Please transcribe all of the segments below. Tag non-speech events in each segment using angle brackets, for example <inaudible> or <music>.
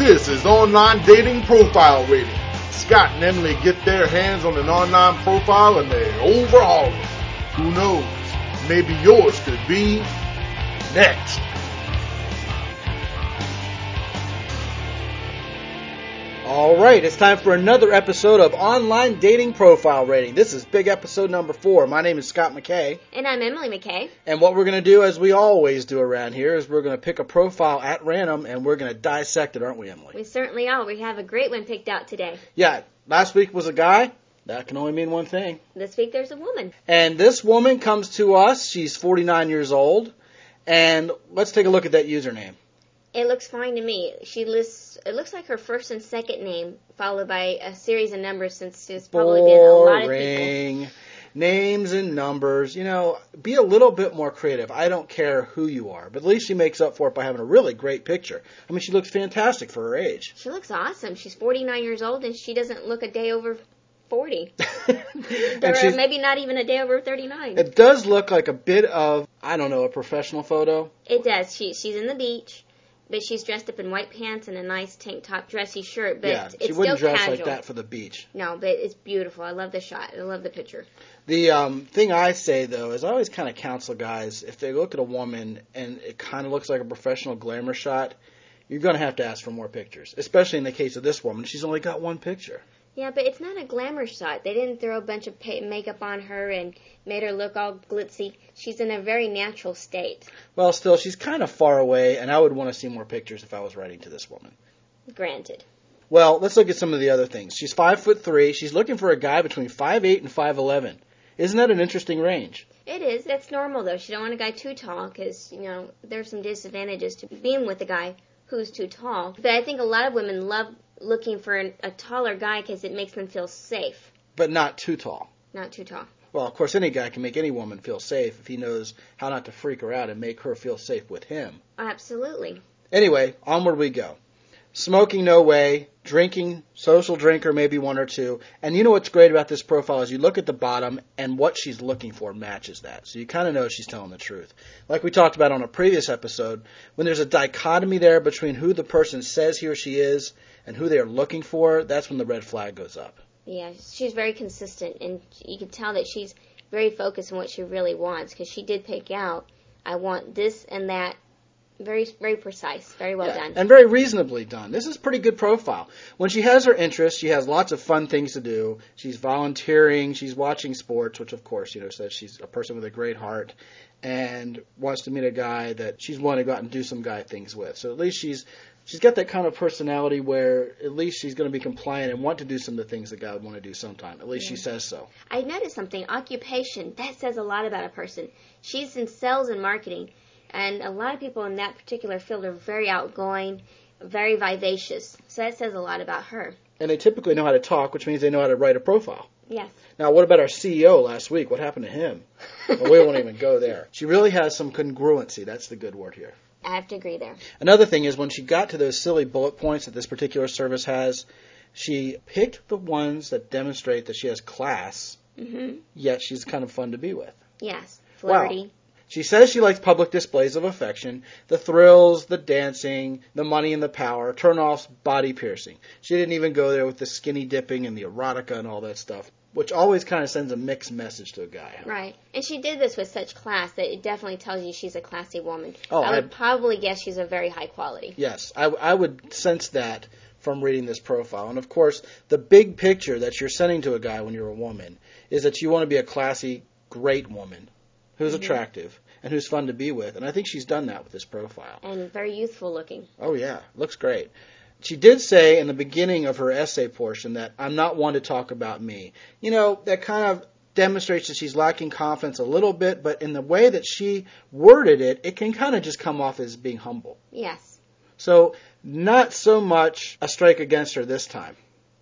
This is Online Dating Profile Rating. Scott and Emily get their hands on an online profile and they overhaul it. Who knows? Maybe yours could be next. All right, it's time for another episode of Online Dating Profile Rating. This is big episode number four. My name is Scott McKay, And I'm Emily McKay. and what we're going to do, as we always do around here, is we're going to pick a profile at random and we're going to dissect it, aren't we, Emily? We certainly are. We have a great one picked out today. Yeah, last week was a guy. That can only mean one thing. This week there's a woman. And this woman comes to us. She's 49 years old. And let's take a look at that username. It looks fine to me. She lists, it looks like her first and second name, followed by a series of numbers since there's probably been a lot of people. Boring. Names and numbers. You know, be a little bit more creative. I don't care who you are, but at least she makes up for it by having a really great picture. I mean, she looks fantastic for her age. She looks awesome. She's 49 years old and she doesn't look a day over 40. <laughs> and or maybe not even a day over 39. it does look like a bit of, I don't know, a professional photo. It does. She she's in the beach, but she's dressed up in white pants and a nice tank top dressy shirt. But yeah, it's she wouldn't still dress casual. like that for the beach. No, but it's beautiful. I love the shot. I love the picture. The um, thing I say though is I always kind of counsel guys if they look at a woman and it kind of looks like a professional glamour shot, you're going to have to ask for more pictures. Especially in the case of this woman, she's only got one picture. Yeah, but it's not a glamour shot. They didn't throw a bunch of pa- makeup on her and made her look all glitzy. She's in a very natural state. Well, still, she's kind of far away, and I would want to see more pictures if I was writing to this woman. Granted. Well, let's look at some of the other things. She's five foot three. She's looking for a guy between five eight and five eleven. Isn't that an interesting range? It is. That's normal, though. She don't want a guy too tall because, you know, there's some disadvantages to being with a guy who's too tall. But I think a lot of women love looking for an, a taller guy because it makes them feel safe. But not too tall. Not too tall. Well, of course, any guy can make any woman feel safe if he knows how not to freak her out and make her feel safe with him. Absolutely. Anyway, onward we go. Smoking, no way. Drinking, social drinker, maybe one or two. And you know what's great about this profile is you look at the bottom and what she's looking for matches that. So you kind of know she's telling the truth. Like we talked about on a previous episode, when there's a dichotomy there between who the person says he or she is and who they're looking for, that's when the red flag goes up. Yeah, she's very consistent, and you can tell that she's very focused on what she really wants because she did pick out, I want this and that. Very, very precise. Very well Yeah, done. And very reasonably done. This is a pretty good profile. When she has her interests, she has lots of fun things to do. She's volunteering, she's watching sports, which of course, you know, says she's a person with a great heart and wants to meet a guy that she's willing to go out and do some guy things with. So at least she's she's got that kind of personality where at least she's going to be compliant and want to do some of the things that God would want to do sometime. At least she says so. I noticed something. Occupation. That says a lot about a person. She's in sales and marketing, and a lot of people in that particular field are very outgoing, very vivacious. So that says a lot about her. And they typically know how to talk, which means they know how to write a profile. Yes. Now, what about our CEO last week? What happened to him? Well, we won't even go there. She really has some congruency. That's the good word here. I have to agree there. Another thing is when she got to those silly bullet points that this particular service has, she picked the ones that demonstrate that she has class, mm-hmm. yet she's kind of fun to be with. Yes. Wow. She says she likes public displays of affection, the thrills, the dancing, the money and the power, turn-offs, body piercing. She didn't even go there with the skinny dipping and the erotica and all that stuff, which always kind of sends a mixed message to a guy. Right. And she did this with such class that it definitely tells you she's a classy woman. Oh, I would I- probably guess she's a very high quality. Yes, I, I would sense that from reading this profile. And of course, the big picture that you're sending to a guy when you're a woman is that you want to be a classy, great woman who's mm-hmm. attractive and who's fun to be with. And I think she's done that with this profile. And very youthful looking. Oh, yeah, looks great. She did say in the beginning of her essay portion that I'm not one to talk about me. You know, that kind of demonstrates that she's lacking confidence a little bit, but in the way that she worded it, it can kind of just come off as being humble. Yes. So not so much a strike against her this time,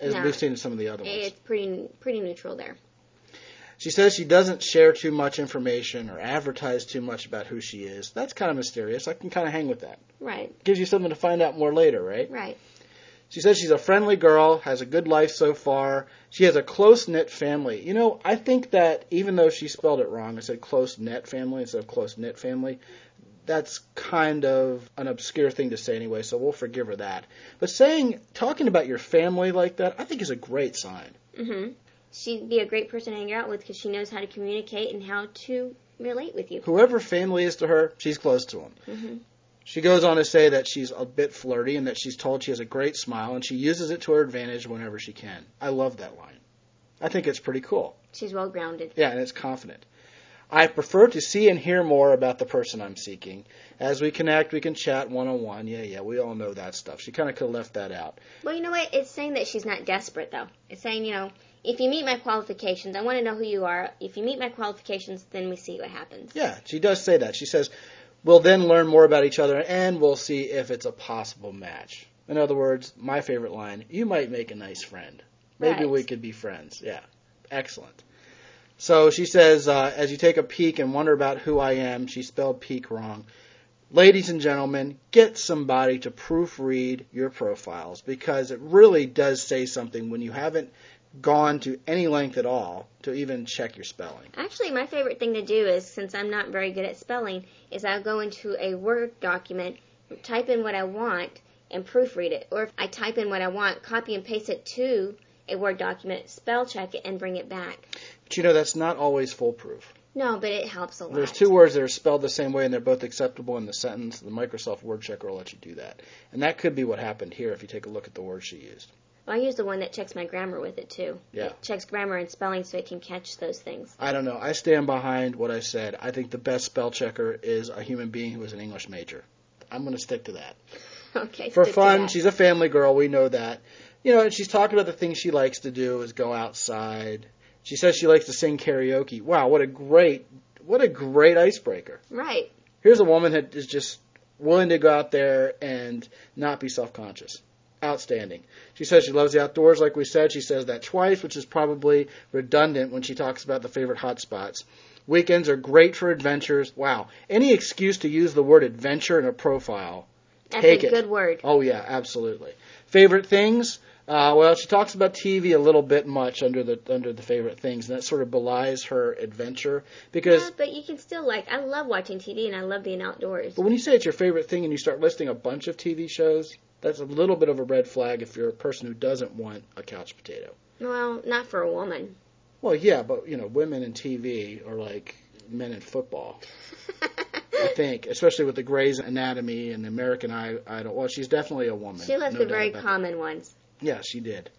as No. we've seen in some of the other ones. It's pretty pretty neutral there. She says she doesn't share too much information or advertise too much about who she is. That's kind of mysterious. I can kind of hang with that. Right. Gives you something to find out more later, right? Right. She says she's a friendly girl, has a good life so far. She has a close knit family. You know, I think that even though she spelled it wrong, I said close knit family instead of close knit family. that's kind of an obscure thing to say anyway, so we'll forgive her that. But saying, talking about your family like that, I think is a great sign. Mhm. She'd be a great person to hang out with because she knows how to communicate and how to relate with you. Whoever family is to her, she's close to them. hmm She goes on to say that she's a bit flirty and that she's told she has a great smile and she uses it to her advantage whenever she can. I love that line. I think it's pretty cool. She's well grounded. Yeah, and it's confident. I prefer to see and hear more about the person I'm seeking. As we connect, we can chat one on one. Yeah, yeah, we all know that stuff. She kind of could have left that out. Well, you know what? It's saying that she's not desperate, though. It's saying, you know, if you meet my qualifications, I want to know who you are. If you meet my qualifications, then we see what happens. Yeah, she does say that. She says, we'll then learn more about each other and we'll see if it's a possible match. In other words, my favorite line, you might make a nice friend. Maybe Right. we could be friends. Yeah, excellent. So she says, uh, as you take a peek and wonder about who I am, she spelled peek wrong. Ladies and gentlemen, get somebody to proofread your profiles because it really does say something when you haven't gone to any length at all to even check your spelling. Actually, my favorite thing to do is, since I'm not very good at spelling, is I'll go into a Word document, type in what I want, and proofread it. Or if I type in what I want, copy and paste it to a Word document, spell check it, and bring it back. But you know, that's not always foolproof. No, but it helps a lot. There's two words that are spelled the same way and they're both acceptable in the sentence. The Microsoft Word Checker will let you do that. And that could be what happened here if you take a look at the words she used. Well, I use the one that checks my grammar with it too. Yeah. It checks grammar and spelling so it can catch those things. I don't know. I stand behind what I said. I think the best spell checker is a human being who is an English major. I'm going to stick to that. <laughs> Okay. For fun, she's a family girl. We know that. You know, and she's talking about the things she likes to do is go outside. She says she likes to sing karaoke. Wow, what a great, what a great icebreaker. right. Here's a woman that is just willing to go out there and not be self-conscious. Outstanding. She says she loves the outdoors, like we said. She says that twice, which is probably redundant when she talks about the favorite hot spots. Weekends are great for adventures. Wow. Any excuse to use the word adventure in a profile. That's Take a it. good word. Oh, yeah, absolutely. Favorite things? Uh, well, she talks about TV a little bit much under the under the favorite things, and that sort of belies her adventure because Yeah, but you can still like. I love watching TV and I love being outdoors. But when you say it's your favorite thing and you start listing a bunch of TV shows, that's a little bit of a red flag if you're a person who doesn't want a couch potato. Well, not for a woman. Well, yeah, but you know, women in TV are like men in football. I <laughs> think, especially with the Grey's Anatomy and the American Idol. Well, she's definitely a woman. she left no the very about that. common ones. Yeah, she did.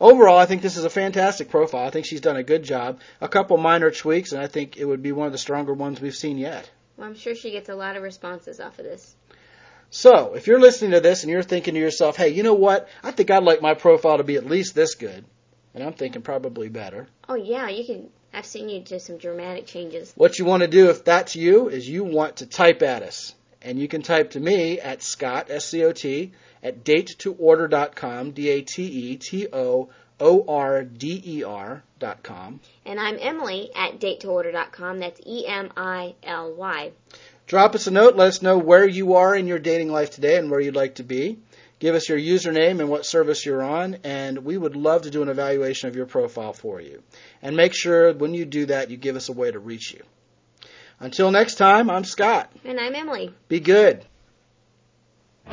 Overall, I think this is a fantastic profile. I think she's done a good job. A couple minor tweaks, and I think it would be one of the stronger ones we've seen yet. Well, I'm sure she gets a lot of responses off of this. So, if you're listening to this and you're thinking to yourself, hey, you know what? I think I'd like my profile to be at least this good. And I'm thinking probably better. Oh yeah, you can. I've seen you do some dramatic changes. What you want to do, if that's you, is you want to type at us. And you can type to me at Scott, S-C-O-T, at datetoorder.com, D-A-T-E-T-O-O-R-D-E-R dot com. And I'm Emily at datetoorder.com. That's E M I L Y. Drop us a note. Let us know where you are in your dating life today and where you'd like to be. Give us your username and what service you're on, and we would love to do an evaluation of your profile for you. And make sure when you do that, you give us a way to reach you. Until next time, I'm Scott. And I'm Emily. Be good.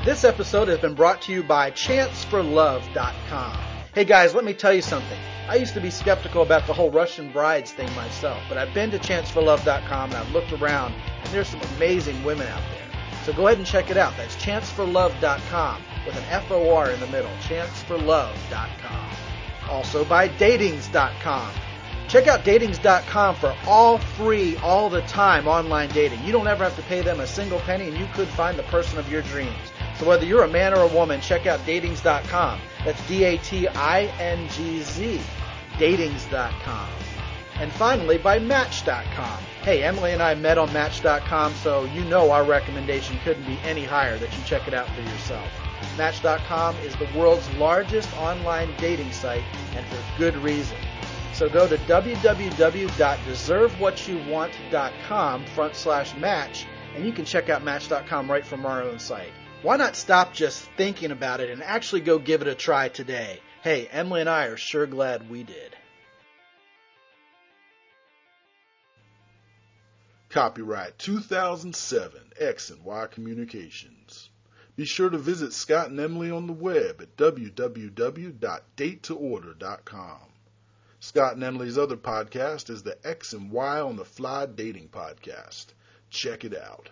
This episode has been brought to you by ChanceForLove.com. Hey guys, let me tell you something. I used to be skeptical about the whole Russian brides thing myself, but I've been to ChanceForLove.com and I've looked around, and there's some amazing women out there. So go ahead and check it out. That's ChanceForLove.com with an F-O-R in the middle. ChanceForLove.com. Also by Datingz.com. Check out datingz.com for all free, all the time online dating. You don't ever have to pay them a single penny and you could find the person of your dreams. So whether you're a man or a woman, check out datingz.com. That's D-A-T-I-N-G-Z. Datingz.com. And finally, by Match.com. Hey, Emily and I met on Match.com, so you know our recommendation couldn't be any higher that you check it out for yourself. Match.com is the world's largest online dating site, and for good reason. So go to www.deservewhatyouwant.com front slash match, and you can check out Match.com right from our own site. Why not stop just thinking about it and actually go give it a try today? Hey, Emily and I are sure glad we did. Copyright 2007 X and Y Communications. Be sure to visit Scott and Emily on the web at www.datetoorder.com. Scott and Emily's other podcast is the X and Y on the Fly Dating Podcast. Check it out.